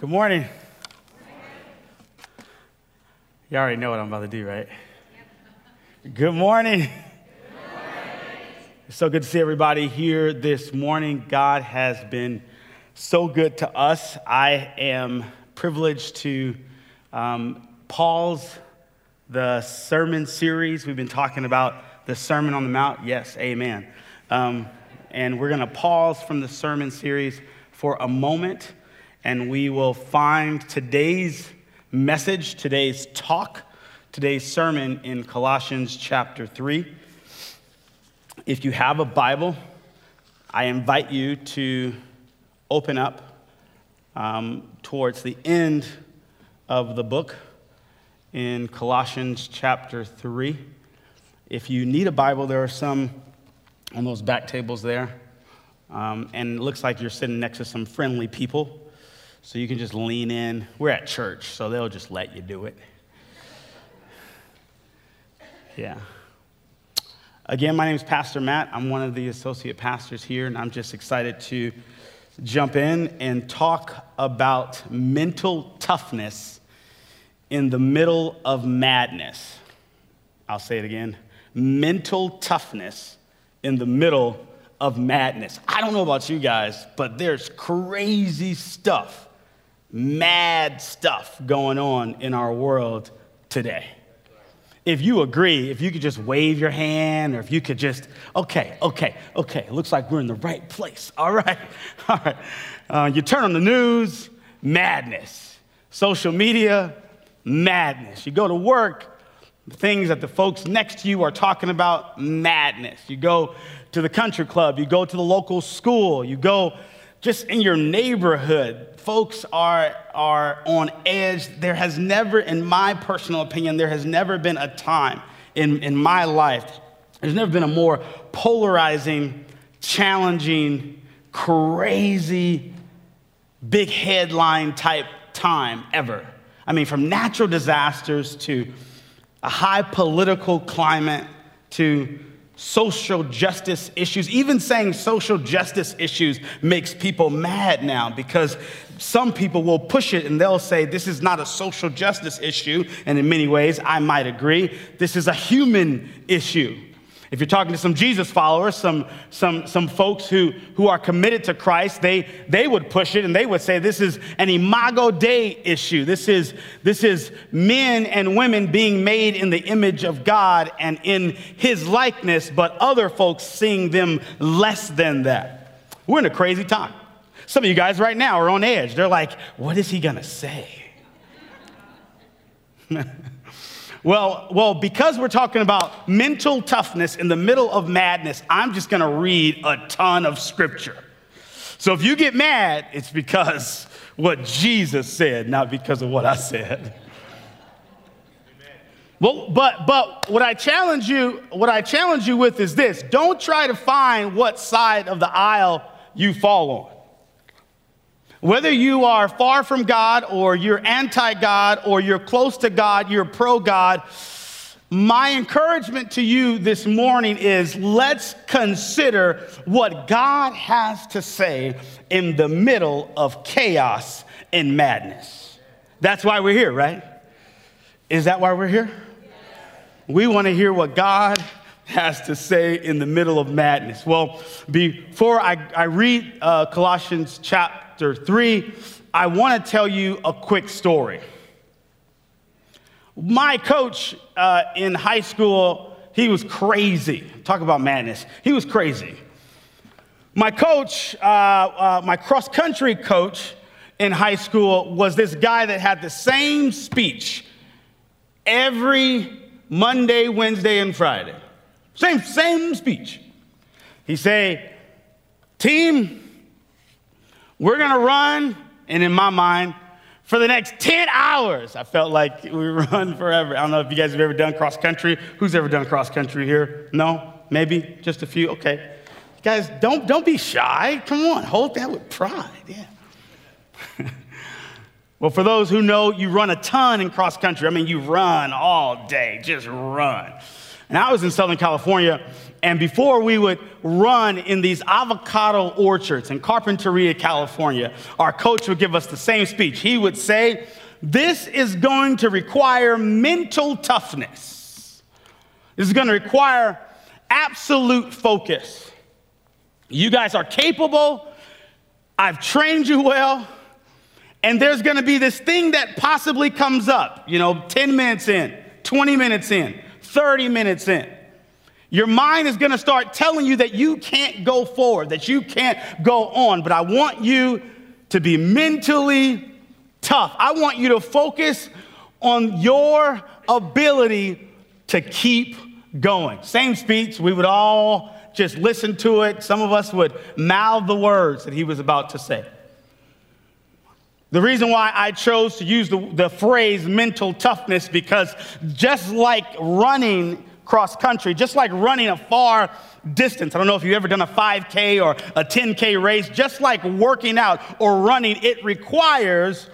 Good morning. You already know what I'm about to do, right? Good morning. It's so good to see everybody here this morning. God has been so good to us. I am privileged to um, pause the sermon series. We've been talking about the Sermon on the Mount. Yes, amen. Um, and we're going to pause from the sermon series for a moment and we will find today's message, today's talk, today's sermon in Colossians chapter 3. If you have a Bible, I invite you to open up um, towards the end of the book in Colossians chapter 3. If you need a Bible, there are some on those back tables there. Um, and it looks like you're sitting next to some friendly people so you can just lean in. We're at church, so they'll just let you do it. Yeah. Again, my name is Pastor Matt. I'm one of the associate pastors here, and I'm just excited to jump in and talk about mental toughness in the middle of madness. I'll say it again mental toughness in the middle of madness. I don't know about you guys, but there's crazy stuff mad stuff going on in our world today. If you agree, if you could just wave your hand, or if you could just, okay, okay, okay, it looks like we're in the right place. All right, all right. Uh, you turn on the news, madness. Social media, madness. You go to work, things that the folks next to you are talking about, madness. You go to the country club, you go to the local school, you go just in your neighborhood, folks are, are on edge. There has never, in my personal opinion, there has never been a time in, in my life, there's never been a more polarizing, challenging, crazy, big headline type time ever. I mean, from natural disasters to a high political climate to social justice issues. Even saying social justice issues makes people mad now because some people will push it and they'll say this is not a social justice issue. And in many ways, I might agree. This is a human issue. If you're talking to some Jesus followers, some, some, some folks who, who are committed to Christ, they, they would push it and they would say this is an imago Dei issue. This is, this is men and women being made in the image of God and in his likeness, but other folks seeing them less than that. We're in a crazy time. Some of you guys right now are on edge. They're like, what is he going to say? Well, well, because we're talking about mental toughness in the middle of madness, I'm just going to read a ton of scripture. So if you get mad, it's because what Jesus said, not because of what I said. Well, but but what I challenge you, what I challenge you with is this: don't try to find what side of the aisle you fall on. Whether you are far from God or you're anti God or you're close to God, you're pro God, my encouragement to you this morning is let's consider what God has to say in the middle of chaos and madness. That's why we're here, right? Is that why we're here? We want to hear what God has to say in the middle of madness. Well, before I, I read uh, Colossians chapter chapter 3, I want to tell you a quick story. My coach uh, in high school, he was crazy. Talk about madness. He was crazy. My coach, uh, uh, my cross country coach in high school, was this guy that had the same speech every Monday, Wednesday, and Friday. Same, same speech. He say, team, we're going to run, and in my mind, for the next 10 hours, I felt like we run forever. I don't know if you guys have ever done cross country. Who's ever done cross country here? No? Maybe? Just a few? Okay. Guys, don't, don't be shy. Come on, hold that with pride. Yeah. well, for those who know, you run a ton in cross country. I mean, you run all day, just run. And I was in Southern California And before we would run in these avocado orchards in Carpinteria, California, our coach would give us the same speech. He would say, This is going to require mental toughness. This is going to require absolute focus. You guys are capable. I've trained you well. And there's going to be this thing that possibly comes up, you know, 10 minutes in, 20 minutes in, 30 minutes in. Your mind is going to start telling you that you can't go forward, that you can't go on. But I want you to be mentally tough. I want you to focus on your ability to keep going. Same speech, we would all just listen to it. Some of us would mouth the words that he was about to say. The reason why I chose to use the, the phrase mental toughness because just like running cross country, just like running a far distance. I don't know if you've ever done a 5K or a 10K race, just like working out or running, it requires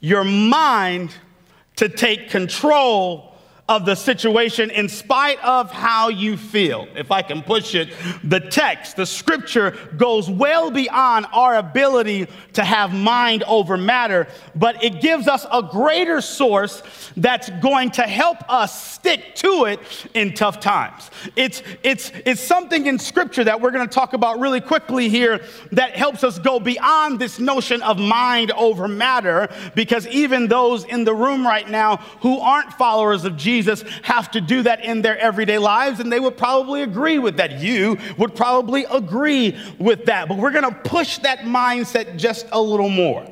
your mind to take control of the situation in spite of how you feel. If I can push it, the text, the scripture goes well beyond our ability to have mind over matter, but it gives us a greater source that's going to help us stick to it in tough times. It's, it's, it's something in scripture that we're going to talk about really quickly here that helps us go beyond this notion of mind over matter because even those in the room right now who aren't followers of Jesus Jesus have to do that in their everyday lives, and they would probably agree with that. You would probably agree with that. But we're going to push that mindset just a little more.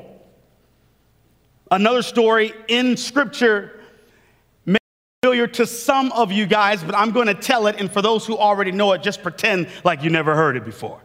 Another story in Scripture may be familiar to some of you guys, but I'm going to tell it, and for those who already know it, just pretend like you never heard it before.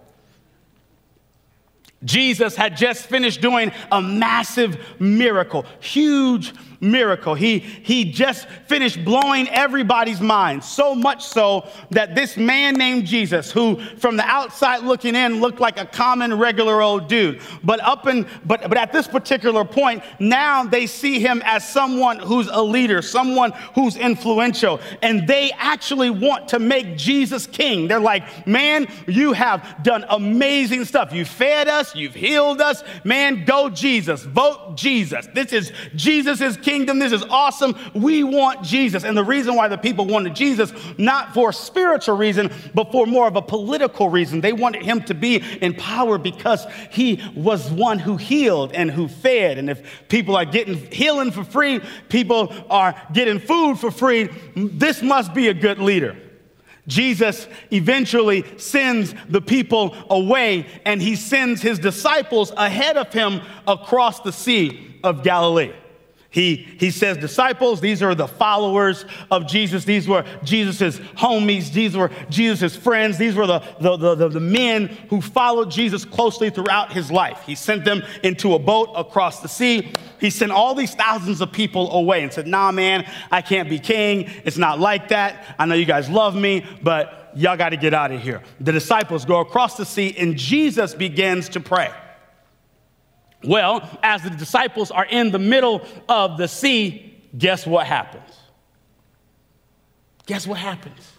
Jesus had just finished doing a massive miracle, huge miracle. He, he just finished blowing everybody's mind, so much so that this man named Jesus, who from the outside looking in looked like a common, regular old dude, but up in, but, but at this particular point, now they see him as someone who's a leader, someone who's influential, and they actually want to make Jesus king. They're like, man, you have done amazing stuff. You fed us, you've healed us. Man, go Jesus, vote Jesus. This is Jesus' is king kingdom. This is awesome. We want Jesus. And the reason why the people wanted Jesus, not for a spiritual reason, but for more of a political reason. They wanted him to be in power because he was one who healed and who fed. And if people are getting healing for free, people are getting food for free, this must be a good leader. Jesus eventually sends the people away and he sends his disciples ahead of him across the Sea of Galilee. He, he says, disciples, these are the followers of Jesus. These were Jesus' homies. These were Jesus' friends. These were the, the, the, the, men who followed Jesus closely throughout his life. He sent them into a boat across the sea. He sent all these thousands of people away and said, nah, man, I can't be king. It's not like that. I know you guys love me, but y'all got to get out of here. The disciples go across the sea and Jesus begins to pray. Well, as the disciples are in the middle of the sea, guess what happens? Guess what happens?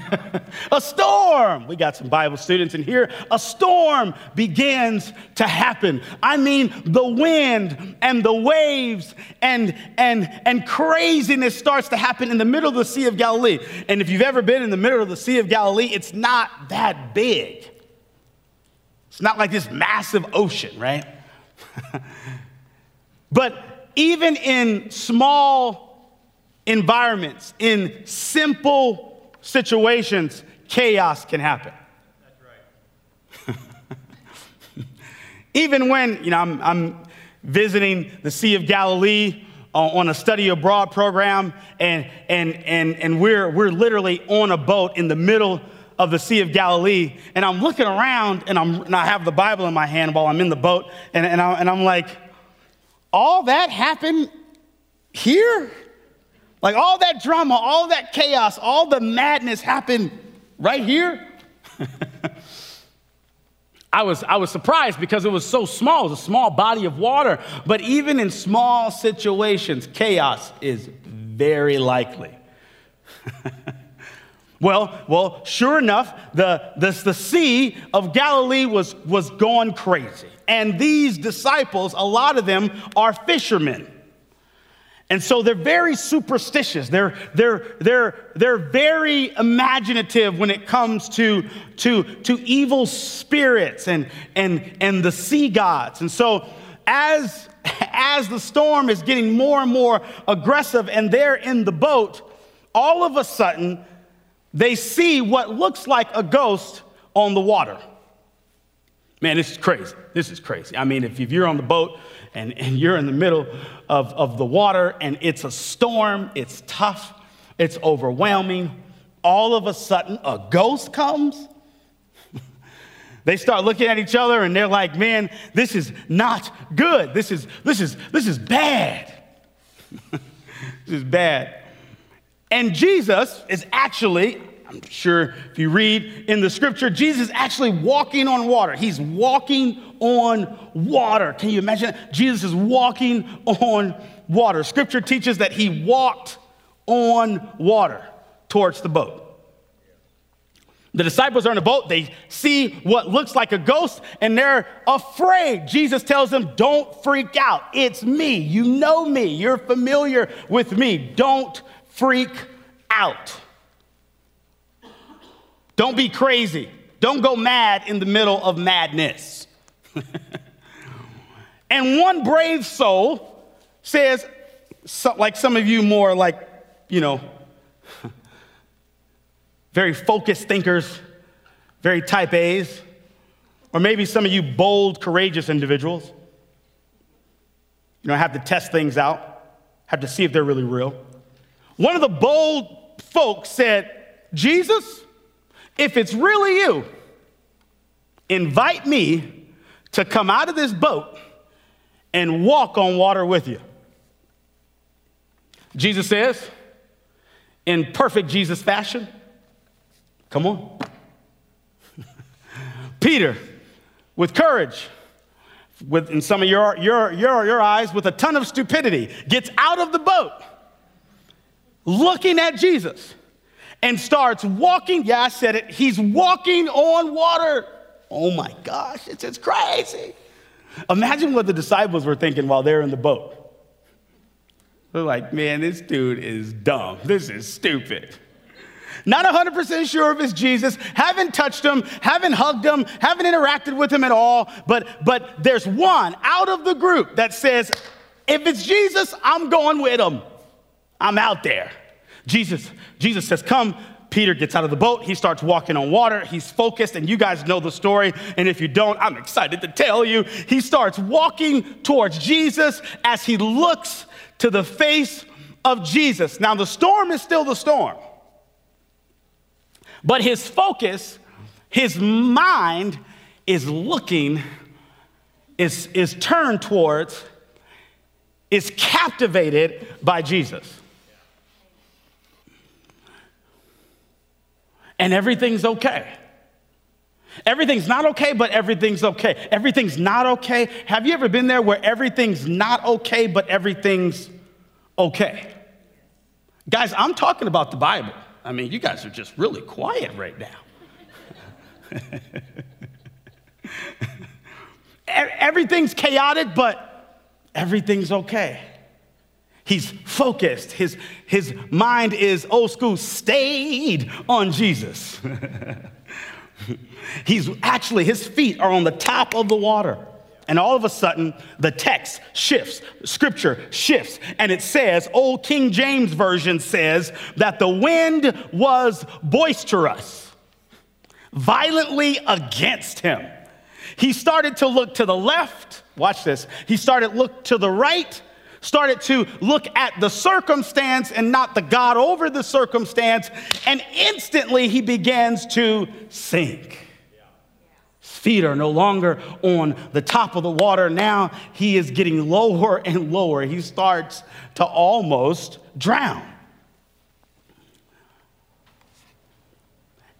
a storm. We got some Bible students in here. A storm begins to happen. I mean, the wind and the waves and, and, and craziness starts to happen in the middle of the Sea of Galilee. And if you've ever been in the middle of the Sea of Galilee, it's not that big. It's not like this massive ocean, right? but even in small environments, in simple situations, chaos can happen. That's right. even when, you know, I'm, I'm visiting the Sea of Galilee uh, on a study abroad program, and, and, and, and we're, we're literally on a boat in the middle of the Sea of Galilee, and I'm looking around and, I'm, and I have the Bible in my hand while I'm in the boat, and, and, I, and I'm like, all that happened here? Like all that drama, all that chaos, all the madness happened right here? I was, I was surprised because it was so small. It was a small body of water. But even in small situations, chaos is very likely. Well, well, sure enough, the, the, the Sea of Galilee was, was going crazy. And these disciples, a lot of them are fishermen. And so they're very superstitious. They're, they're, they're, they're very imaginative when it comes to, to, to evil spirits and, and, and the sea gods. And so as, as the storm is getting more and more aggressive and they're in the boat, all of a sudden they see what looks like a ghost on the water. Man, this is crazy. This is crazy. I mean, if, you're on the boat and, and you're in the middle of, of the water and it's a storm, it's tough, it's overwhelming, all of a sudden a ghost comes. they start looking at each other and they're like, man, this is not good. This is, this is, this is bad. this is bad. And Jesus is actually, I'm sure if you read in the scripture, Jesus is actually walking on water. He's walking on water. Can you imagine? Jesus is walking on water. Scripture teaches that he walked on water towards the boat. The disciples are in a boat. They see what looks like a ghost and they're afraid. Jesus tells them, Don't freak out. It's me. You know me. You're familiar with me. Don't freak out. Don't be crazy. Don't go mad in the middle of madness. and one brave soul says, so, like some of you more like, you know, very focused thinkers, very type A's, or maybe some of you bold, courageous individuals. You know, have to test things out, have to see if they're really real. One of the bold folks said, Jesus, if it's really you, invite me to come out of this boat and walk on water with you. Jesus says, in perfect Jesus fashion, come on. Peter, with courage, with, in some of your, your, your, your eyes, with a ton of stupidity, gets out of the boat looking at Jesus and starts walking. Yeah, I said it. He's walking on water. Oh my gosh, it's just crazy. Imagine what the disciples were thinking while they're in the boat. They're like, man, this dude is dumb. This is stupid. Not 100% sure if it's Jesus, haven't touched him, haven't hugged him, haven't interacted with him at all, but, but there's one out of the group that says, if it's Jesus, I'm going with him. I'm out there. Jesus, Jesus says, Come. Peter gets out of the boat. He starts walking on water. He's focused, and you guys know the story. And if you don't, I'm excited to tell you. He starts walking towards Jesus as he looks to the face of Jesus. Now, the storm is still the storm, but his focus, his mind is looking, is, is turned towards, is captivated by Jesus. And everything's okay. Everything's not okay, but everything's okay. Everything's not okay. Have you ever been there where everything's not okay, but everything's okay? Guys, I'm talking about the Bible. I mean, you guys are just really quiet right now. everything's chaotic, but everything's okay. He's focused. His, his mind is old school, stayed on Jesus. He's actually, his feet are on the top of the water. And all of a sudden, the text shifts, scripture shifts, and it says, Old King James Version says that the wind was boisterous, violently against him. He started to look to the left, watch this, he started look to the right, started to look at the circumstance and not the God over the circumstance, and instantly he begins to sink. His feet are no longer on the top of the water. Now he is getting lower and lower. He starts to almost drown.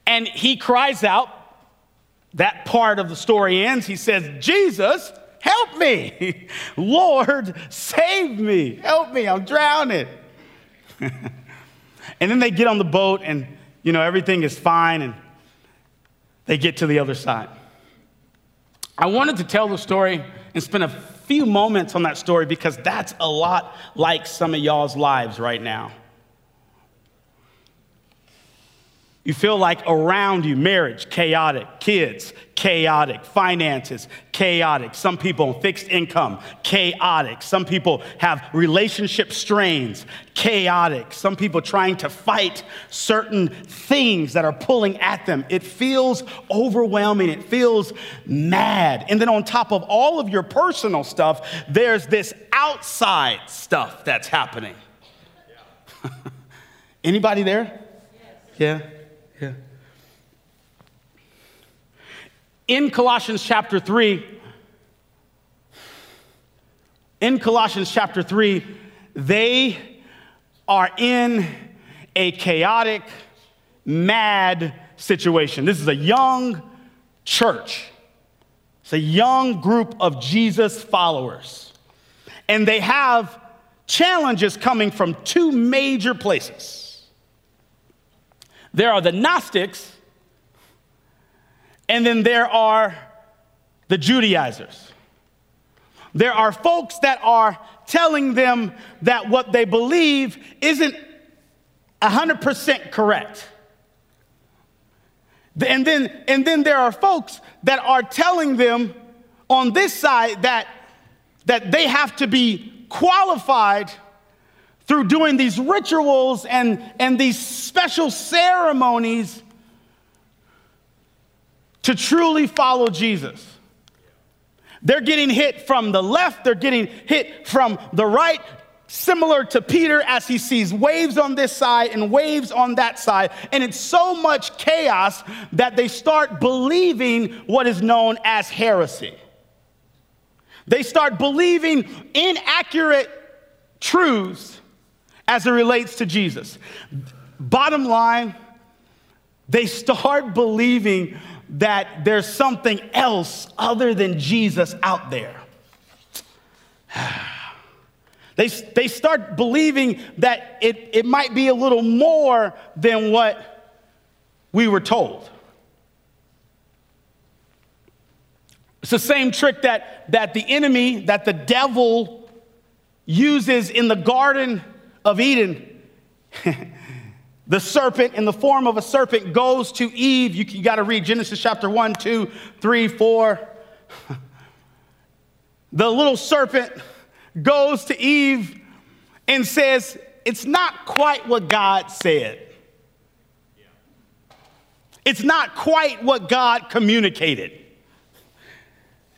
And he cries out, that part of the story ends. He says, Jesus, Help me. Lord, save me. Help me. I'm drowning. and then they get on the boat and you know, everything is fine and they get to the other side. I wanted to tell the story and spend a few moments on that story because that's a lot like some of y'all's lives right now. You feel like around you, marriage, chaotic, kids, chaotic, finances, chaotic. Some people on fixed income, chaotic. Some people have relationship strains, chaotic. Some people trying to fight certain things that are pulling at them. It feels overwhelming, it feels mad. And then on top of all of your personal stuff, there's this outside stuff that's happening. Anybody there? Yeah. Yeah. In Colossians chapter 3, in Colossians chapter 3, they are in a chaotic, mad situation. This is a young church, it's a young group of Jesus followers. And they have challenges coming from two major places. There are the Gnostics, and then there are the Judaizers. There are folks that are telling them that what they believe isn't 100% correct. And then, and then there are folks that are telling them on this side that, that they have to be qualified through doing these rituals and, and these special ceremonies to truly follow Jesus. They're getting hit from the left, they're getting hit from the right, similar to Peter as he sees waves on this side and waves on that side. And it's so much chaos that they start believing what is known as heresy. They start believing inaccurate truths as it relates to Jesus. Bottom line, they start believing that there's something else other than Jesus out there. They, they start believing that it, it might be a little more than what we were told. It's the same trick that, that the enemy, that the devil uses in the Garden of Eden, the serpent in the form of a serpent goes to Eve. You, you got to read Genesis chapter 1, 2, 3, 4. the little serpent goes to Eve and says, It's not quite what God said. It's not quite what God communicated.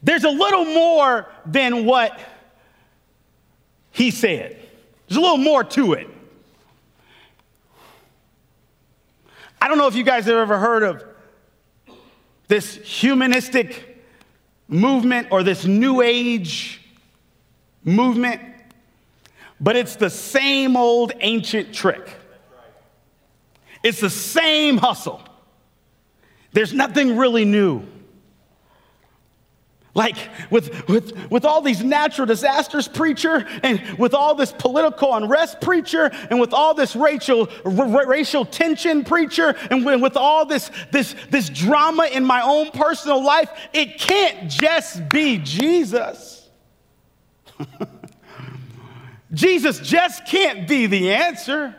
There's a little more than what he said. There's a little more to it. I don't know if you guys have ever heard of this humanistic movement or this new age movement, but it's the same old ancient trick. It's the same hustle. There's nothing really new. Like with, with, with all these natural disasters, preacher, and with all this political unrest, preacher, and with all this racial, r- racial tension, preacher, and with all this, this, this drama in my own personal life, it can't just be Jesus. Jesus just can't be the answer.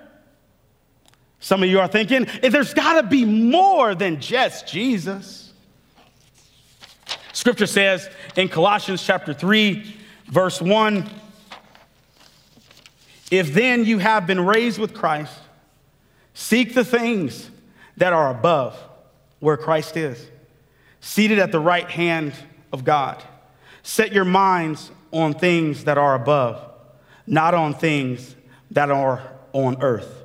Some of you are thinking, there's got to be more than just Jesus. Scripture says in Colossians chapter 3, verse 1 If then you have been raised with Christ, seek the things that are above where Christ is, seated at the right hand of God. Set your minds on things that are above, not on things that are on earth.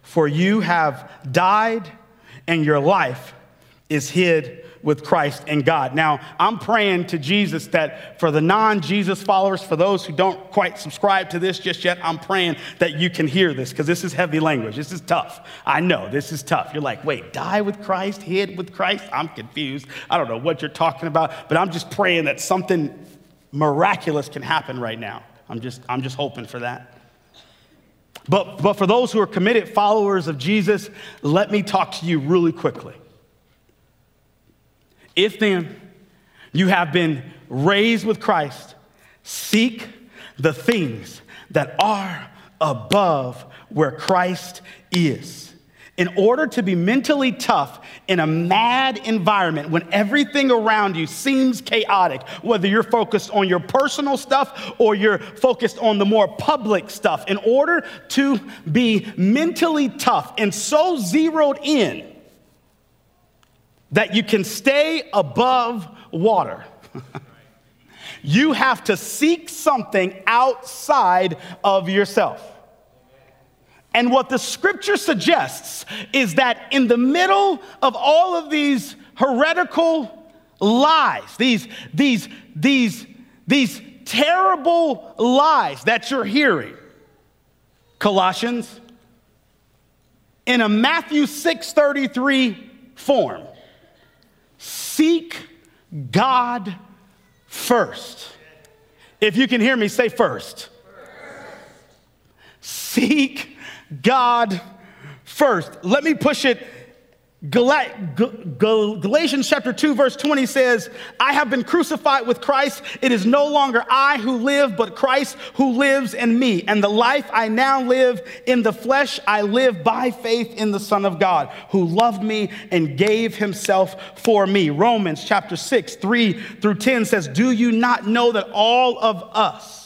For you have died, and your life is hid with Christ and God. Now, I'm praying to Jesus that for the non Jesus followers, for those who don't quite subscribe to this just yet, I'm praying that you can hear this because this is heavy language. This is tough. I know this is tough. You're like, wait, die with Christ, hid with Christ? I'm confused. I don't know what you're talking about, but I'm just praying that something miraculous can happen right now. I'm just, I'm just hoping for that. But, but for those who are committed followers of Jesus, let me talk to you really quickly. If then you have been raised with Christ, seek the things that are above where Christ is. In order to be mentally tough in a mad environment when everything around you seems chaotic, whether you're focused on your personal stuff or you're focused on the more public stuff, in order to be mentally tough and so zeroed in that you can stay above water. you have to seek something outside of yourself. And what the scripture suggests is that in the middle of all of these heretical lies, these, these, these, these terrible lies that you're hearing, Colossians, in a Matthew 6:33 form, seek God first. If you can hear me, say first. Seek God first. Let me push it. Galatians chapter 2, verse 20 says, I have been crucified with Christ. It is no longer I who live, but Christ who lives in me. And the life I now live in the flesh, I live by faith in the Son of God, who loved me and gave himself for me. Romans chapter 6, 3 through 10 says, Do you not know that all of us,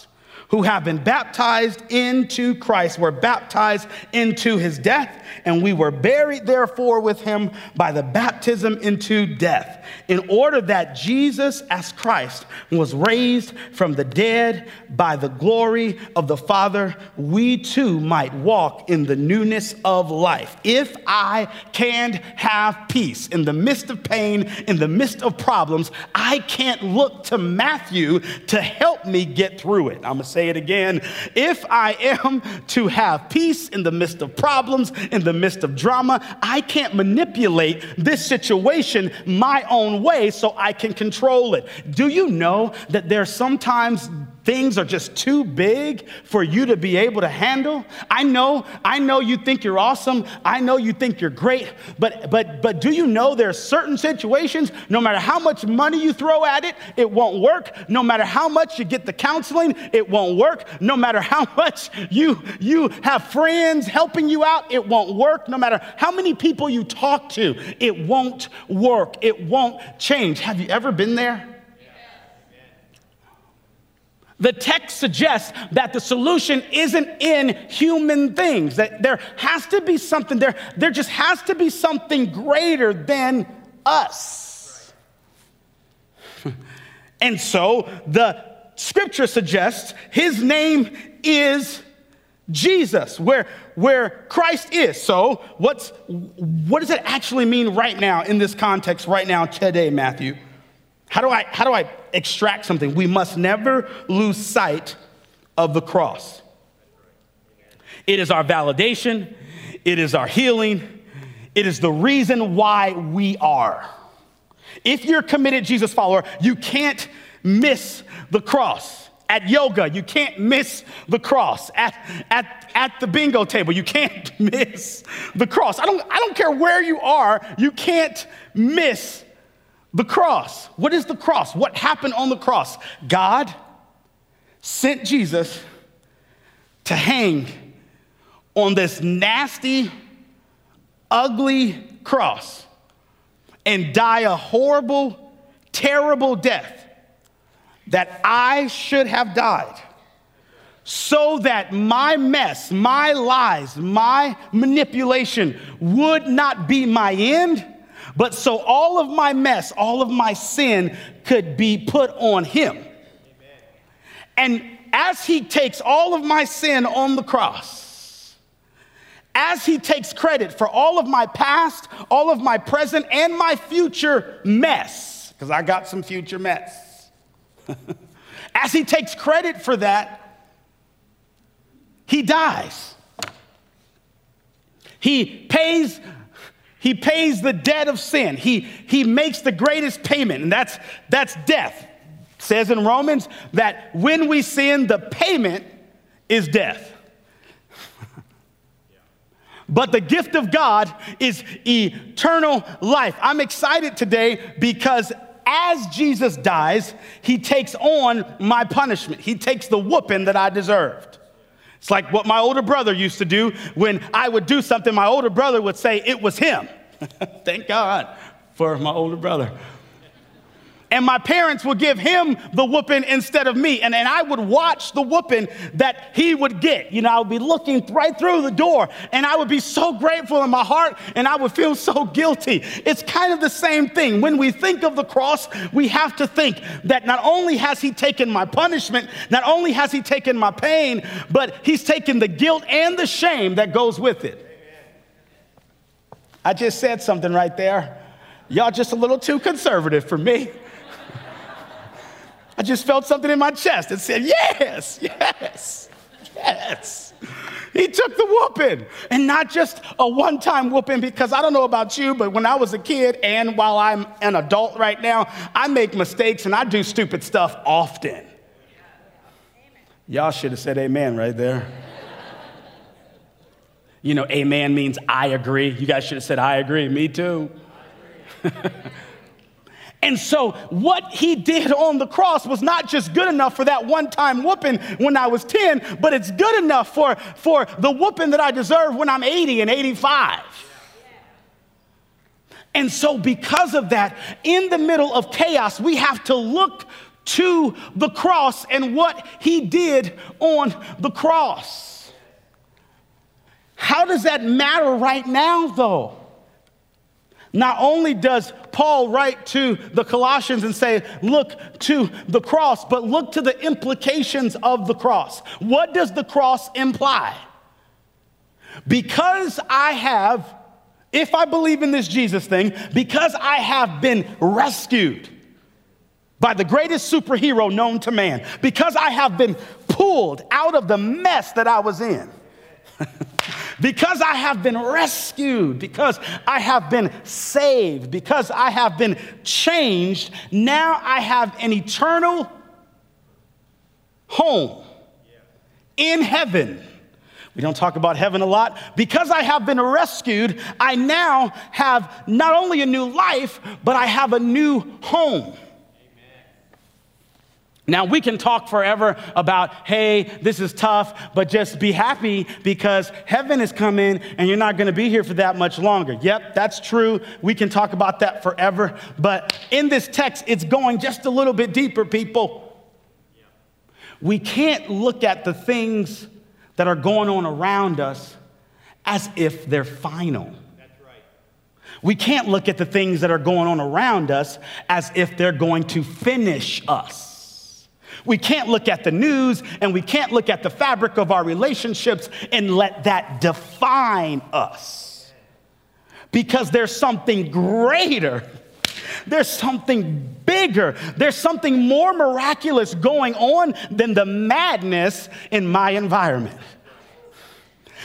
who have been baptized into Christ were baptized into his death, and we were buried therefore with him by the baptism into death, in order that Jesus, as Christ, was raised from the dead by the glory of the Father, we too might walk in the newness of life. If I can't have peace in the midst of pain, in the midst of problems, I can't look to Matthew to help me get through it. I'm say it again. If I am to have peace in the midst of problems, in the midst of drama, I can't manipulate this situation my own way so I can control it. Do you know that there's sometimes things are just too big for you to be able to handle. I know, I know you think you're awesome. I know you think you're great, but but but do you know there are certain situations, no matter how much money you throw at it, it won't work. No matter how much you get the counseling, it won't work. No matter how much you you have friends helping you out, it won't work. No matter how many people you talk to, it won't work. It won't change. Have you ever been there? The text suggests that the solution isn't in human things, that there has to be something, there, there just has to be something greater than us. and so the scripture suggests his name is Jesus, where, where Christ is. So, what's, what does it actually mean right now in this context, right now, today, Matthew? How do I, how do I extract something? We must never lose sight of the cross. It is our validation, it is our healing, it is the reason why we are. If you're a committed Jesus follower, you can't miss the cross. At yoga, you can't miss the cross. At, at, at the bingo table, you can't miss the cross. I don't, I don't care where you are, you can't miss the cross. What is the cross? What happened on the cross? God sent Jesus to hang on this nasty, ugly cross and die a horrible, terrible death that I should have died so that my mess, my lies, my manipulation would not be my end but so all of my mess, all of my sin could be put on him. And as he takes all of my sin on the cross, as he takes credit for all of my past, all of my present, and my future mess, because I got some future mess. as he takes credit for that, he dies. He pays he pays the debt of sin. He, he makes the greatest payment, and that's, that's death. It says in Romans that when we sin, the payment is death. but the gift of God is eternal life. I'm excited today because as Jesus dies, he takes on my punishment. He takes the whooping that I deserved. It's like what my older brother used to do when I would do something, my older brother would say it was him. Thank God for my older brother and my parents would give him the whooping instead of me. And, and I would watch the whooping that he would get. You know, I would be looking right through the door and I would be so grateful in my heart and I would feel so guilty. It's kind of the same thing. When we think of the cross, we have to think that not only has he taken my punishment, not only has he taken my pain, but he's taken the guilt and the shame that goes with it. I just said something right there. Y'all just a little too conservative for me. I just felt something in my chest that said, Yes, yes, yes. He took the whooping, and not just a one time whooping, because I don't know about you, but when I was a kid and while I'm an adult right now, I make mistakes and I do stupid stuff often. Y'all should have said amen right there. You know, amen means I agree. You guys should have said, I agree. Me too. And so, what he did on the cross was not just good enough for that one time whooping when I was 10, but it's good enough for, for the whooping that I deserve when I'm 80 and 85. And so, because of that, in the middle of chaos, we have to look to the cross and what he did on the cross. How does that matter right now, though? Not only does Paul write to the Colossians and say, look to the cross, but look to the implications of the cross. What does the cross imply? Because I have, if I believe in this Jesus thing, because I have been rescued by the greatest superhero known to man, because I have been pulled out of the mess that I was in. because I have been rescued, because I have been saved, because I have been changed, now I have an eternal home in heaven. We don't talk about heaven a lot. Because I have been rescued, I now have not only a new life, but I have a new home. Now, we can talk forever about, hey, this is tough, but just be happy because heaven is coming and you're not going to be here for that much longer. Yep, that's true. We can talk about that forever. But in this text, it's going just a little bit deeper, people. We can't look at the things that are going on around us as if they're final. We can't look at the things that are going on around us as if they're going to finish us. We can't look at the news and we can't look at the fabric of our relationships and let that define us. Because there's something greater, there's something bigger, there's something more miraculous going on than the madness in my environment.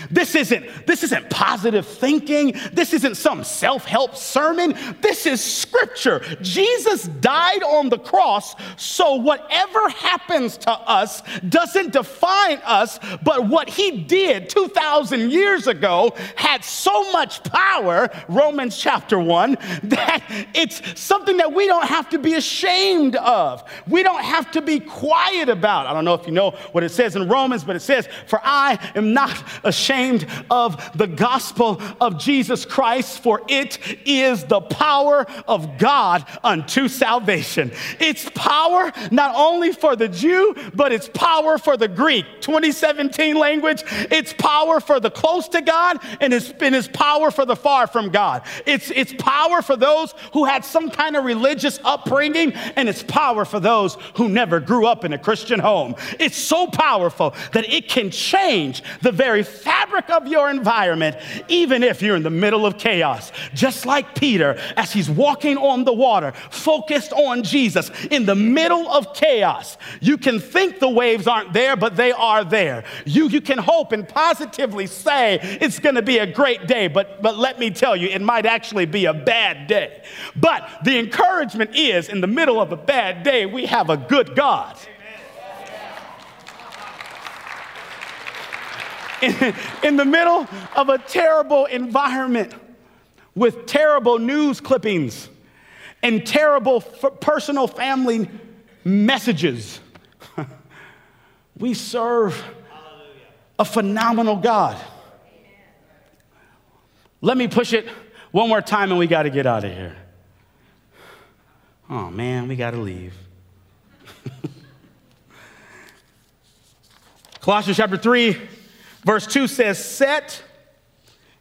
This isn't, this isn't positive thinking. This isn't some self help sermon. This is scripture. Jesus died on the cross, so whatever happens to us doesn't define us, but what he did 2,000 years ago had so much power, Romans chapter 1, that it's something that we don't have to be ashamed of. We don't have to be quiet about. I don't know if you know what it says in Romans, but it says, For I am not ashamed ashamed of the gospel of Jesus Christ, for it is the power of God unto salvation. It's power not only for the Jew, but it's power for the Greek. 2017 language, it's power for the close to God and it's, and it's power for the far from God. It's, it's power for those who had some kind of religious upbringing and it's power for those who never grew up in a Christian home. It's so powerful that it can change the very fact fabric of your environment, even if you're in the middle of chaos. Just like Peter, as he's walking on the water, focused on Jesus in the middle of chaos. You can think the waves aren't there, but they are there. You, you can hope and positively say it's going to be a great day, but, but let me tell you, it might actually be a bad day. But the encouragement is in the middle of a bad day, we have a good God. In, the middle of a terrible environment with terrible news clippings and terrible f- personal family messages. we serve a phenomenal God. Let me push it one more time and we got to get out of here. Oh man, we got to leave. Colossians chapter 3, verse 2 says, Set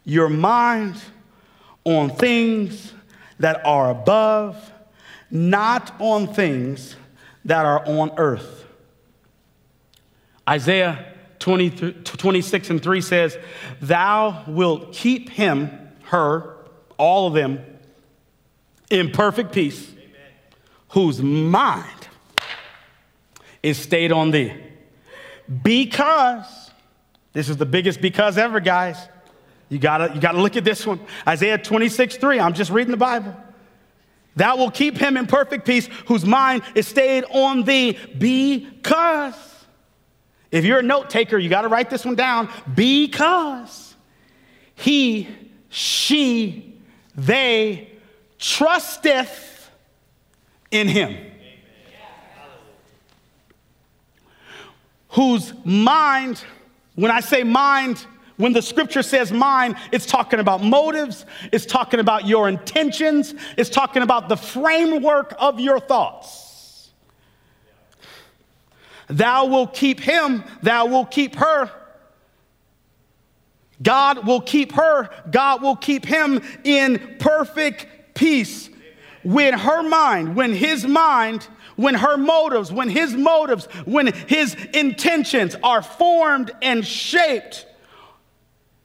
your mind on things that are above, not on things that are on earth. Isaiah 20, 26 and 3 says, Thou wilt keep him, her, all of them, in perfect peace, Amen. whose mind is stayed on thee. Because, this is the biggest because ever, guys. You gotta, you gotta look at this one. Isaiah 26, 3. I'm just reading the Bible. Thou will keep him in perfect peace, whose mind is stayed on thee, because. If you're a note taker, you gotta write this one down. Because he, she, they trusteth in him. whose mind, when I say mind, when the scripture says mind, it's talking about motives, it's talking about your intentions, it's talking about the framework of your thoughts. Thou will keep him, thou will keep her. God will keep her, God will keep him in perfect peace. When her mind, when his mind when her motives, when his motives, when his intentions are formed and shaped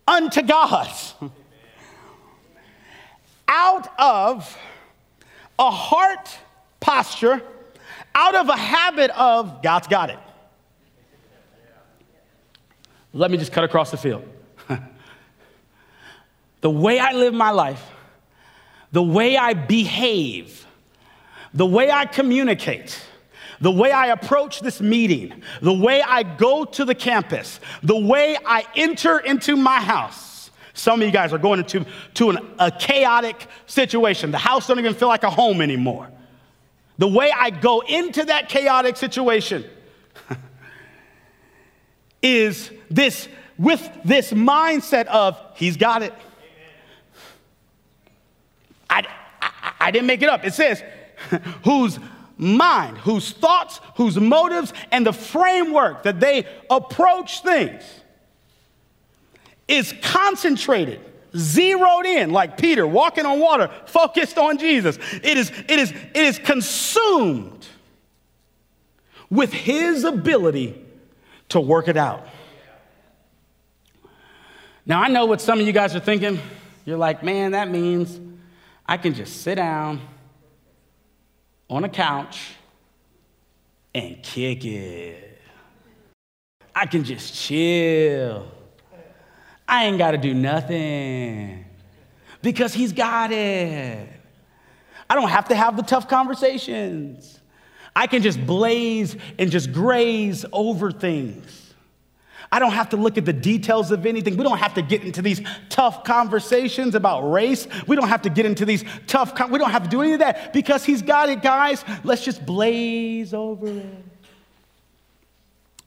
unto God out of a heart posture, out of a habit of God's got it. Let me just cut across the field. the way I live my life, the way I behave, the way I communicate, the way I approach this meeting, the way I go to the campus, the way I enter into my house. Some of you guys are going into to an, a chaotic situation. The house don't even feel like a home anymore. The way I go into that chaotic situation is this with this mindset of he's got it. I, I, I didn't make it up. It says whose mind, whose thoughts, whose motives, and the framework that they approach things is concentrated, zeroed in, like Peter walking on water, focused on Jesus. It is, it is, it is consumed with his ability to work it out. Now, I know what some of you guys are thinking. You're like, man, that means I can just sit down on a couch and kick it. I can just chill. I ain't got to do nothing because he's got it. I don't have to have the tough conversations. I can just blaze and just graze over things. I don't have to look at the details of anything. We don't have to get into these tough conversations about race. We don't have to get into these tough, con- we don't have to do any of that because he's got it, guys. Let's just blaze over it.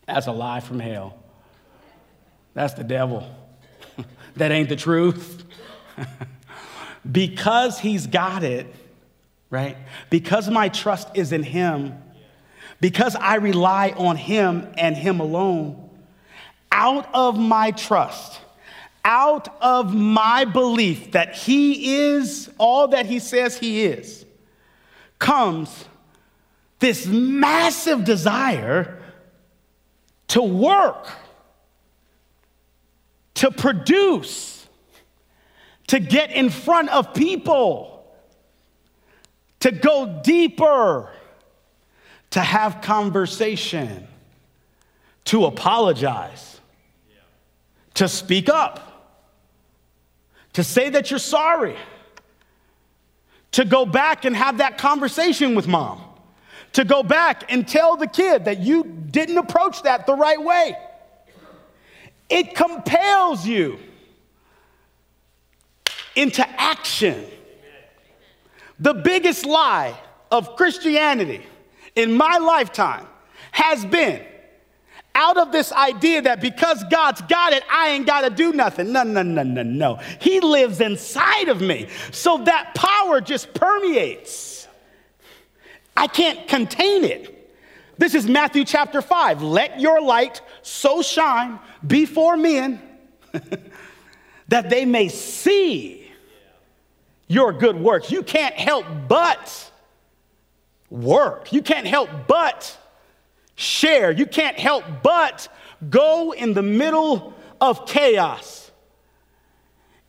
That's a lie from hell. That's the devil. that ain't the truth. because he's got it, right? Because my trust is in him, because I rely on him and him alone out of my trust, out of my belief that He is all that He says He is, comes this massive desire to work, to produce, to get in front of people, to go deeper, to have conversation, to apologize to speak up, to say that you're sorry, to go back and have that conversation with mom, to go back and tell the kid that you didn't approach that the right way. it compels you into action. The biggest lie of Christianity in my lifetime has been out of this idea that because God's got it, I ain't got to do nothing. No, no, no, no, no. He lives inside of me. So that power just permeates. I can't contain it. This is Matthew chapter 5. Let your light so shine before men that they may see your good works. You can't help but work. You can't help but share. You can't help but go in the middle of chaos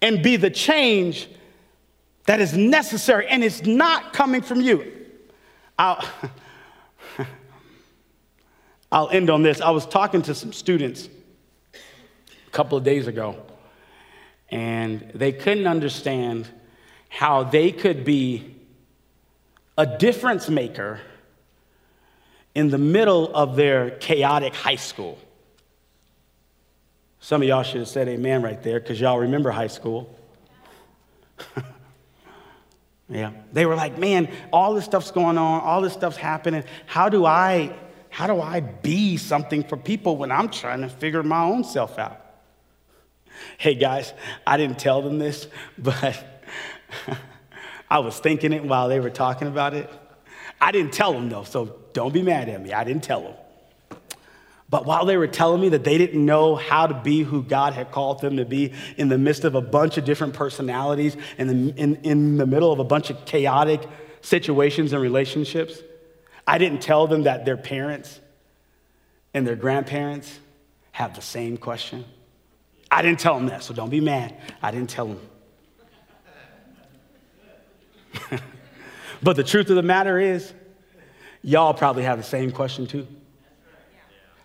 and be the change that is necessary. And it's not coming from you. I'll, I'll end on this. I was talking to some students a couple of days ago, and they couldn't understand how they could be a difference maker in the middle of their chaotic high school. Some of y'all should have said amen right there because y'all remember high school. yeah. They were like, man, all this stuff's going on, all this stuff's happening. How do I how do I be something for people when I'm trying to figure my own self out? Hey guys, I didn't tell them this, but I was thinking it while they were talking about it. I didn't tell them though, so don't be mad at me. I didn't tell them. But while they were telling me that they didn't know how to be who God had called them to be in the midst of a bunch of different personalities and in, in, in the middle of a bunch of chaotic situations and relationships, I didn't tell them that their parents and their grandparents have the same question. I didn't tell them that, so don't be mad. I didn't tell them. but the truth of the matter is, Y'all probably have the same question too.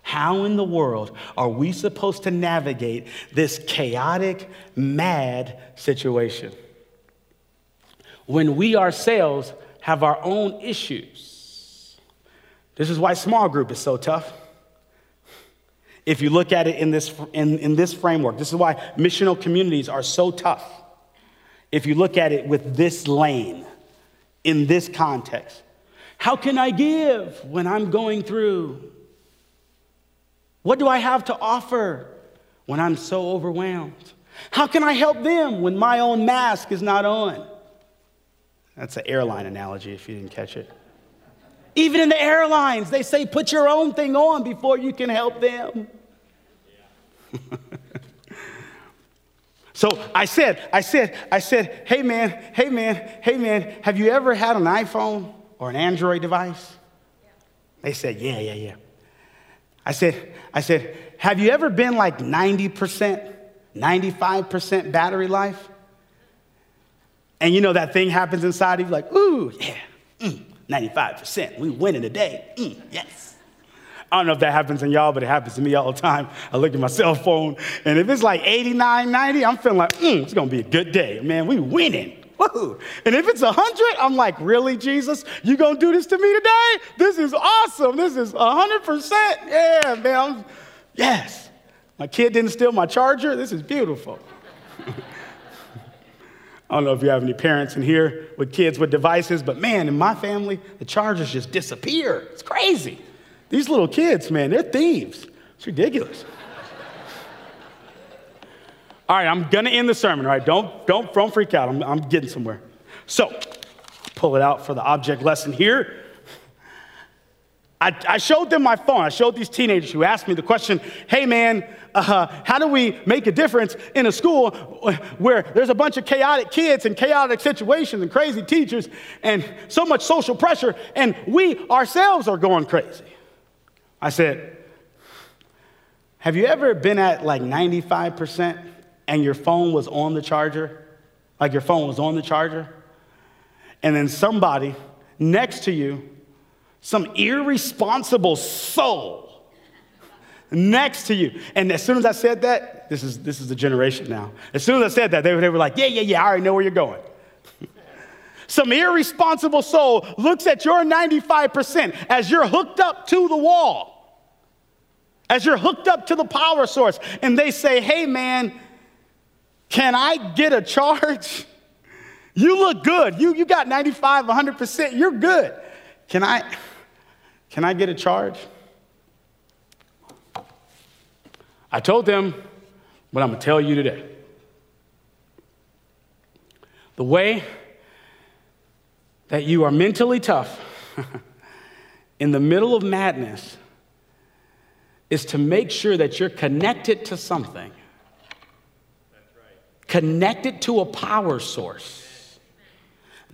How in the world are we supposed to navigate this chaotic, mad situation when we ourselves have our own issues? This is why small group is so tough. If you look at it in this, in, in this framework, this is why missional communities are so tough. If you look at it with this lane, in this context, how can I give when I'm going through? What do I have to offer when I'm so overwhelmed? How can I help them when my own mask is not on? That's an airline analogy if you didn't catch it. Even in the airlines, they say put your own thing on before you can help them. so I said, I said, I said, hey man, hey man, hey man, have you ever had an iPhone? Or an Android device? They said, Yeah, yeah, yeah. I said, I said, have you ever been like 90%, 95% battery life? And you know that thing happens inside of you like, ooh, yeah, mm, 95%. We winning today. Mm, yes. I don't know if that happens in y'all, but it happens to me all the time. I look at my cell phone, and if it's like 89, 90, I'm feeling like, mm, it's gonna be a good day. Man, we winning. Woo. And if it's 100, I'm like, really, Jesus? You gonna do this to me today? This is awesome. This is 100%. Yeah, man. I'm, yes. My kid didn't steal my charger. This is beautiful. I don't know if you have any parents in here with kids with devices, but man, in my family, the chargers just disappear. It's crazy. These little kids, man, they're thieves. It's ridiculous. All right, I'm gonna end the sermon, all right? Don't, don't, don't freak out. I'm, I'm getting somewhere. So, pull it out for the object lesson here. I, I, showed them my phone. I showed these teenagers who asked me the question hey, man, uh, how do we make a difference in a school where there's a bunch of chaotic kids and chaotic situations and crazy teachers and so much social pressure, and we ourselves are going crazy? I said, have you ever been at like 95%? And your phone was on the charger, like your phone was on the charger, and then somebody next to you, some irresponsible soul next to you. And as soon as I said that, this is, this is the generation now. As soon as I said that, they, they were like, yeah, yeah, yeah, I already know where you're going. some irresponsible soul looks at your 95% as you're hooked up to the wall As you're hooked up to the power source and they say, hey man, can I get a charge? You look good. You, you got 95, 100%. You're good. Can I, can I get a charge? I told them what I'm going to tell you today. The way that you are mentally tough in the middle of madness is to make sure that you're connected to something, connected to a power source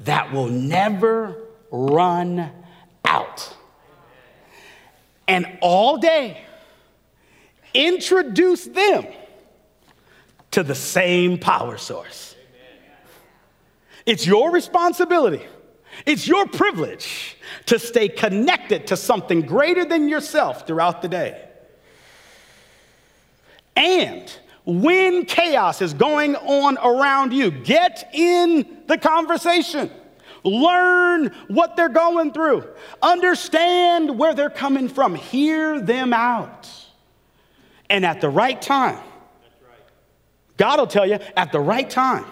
that will never run out. And all day, introduce them to the same power source. It's your responsibility, it's your privilege to stay connected to something greater than yourself throughout the day. And when chaos is going on around you, get in the conversation. Learn what they're going through. Understand where they're coming from. Hear them out. And at the right time, God will tell you at the right time,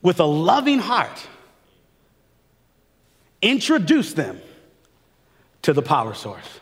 with a loving heart, introduce them to the power source.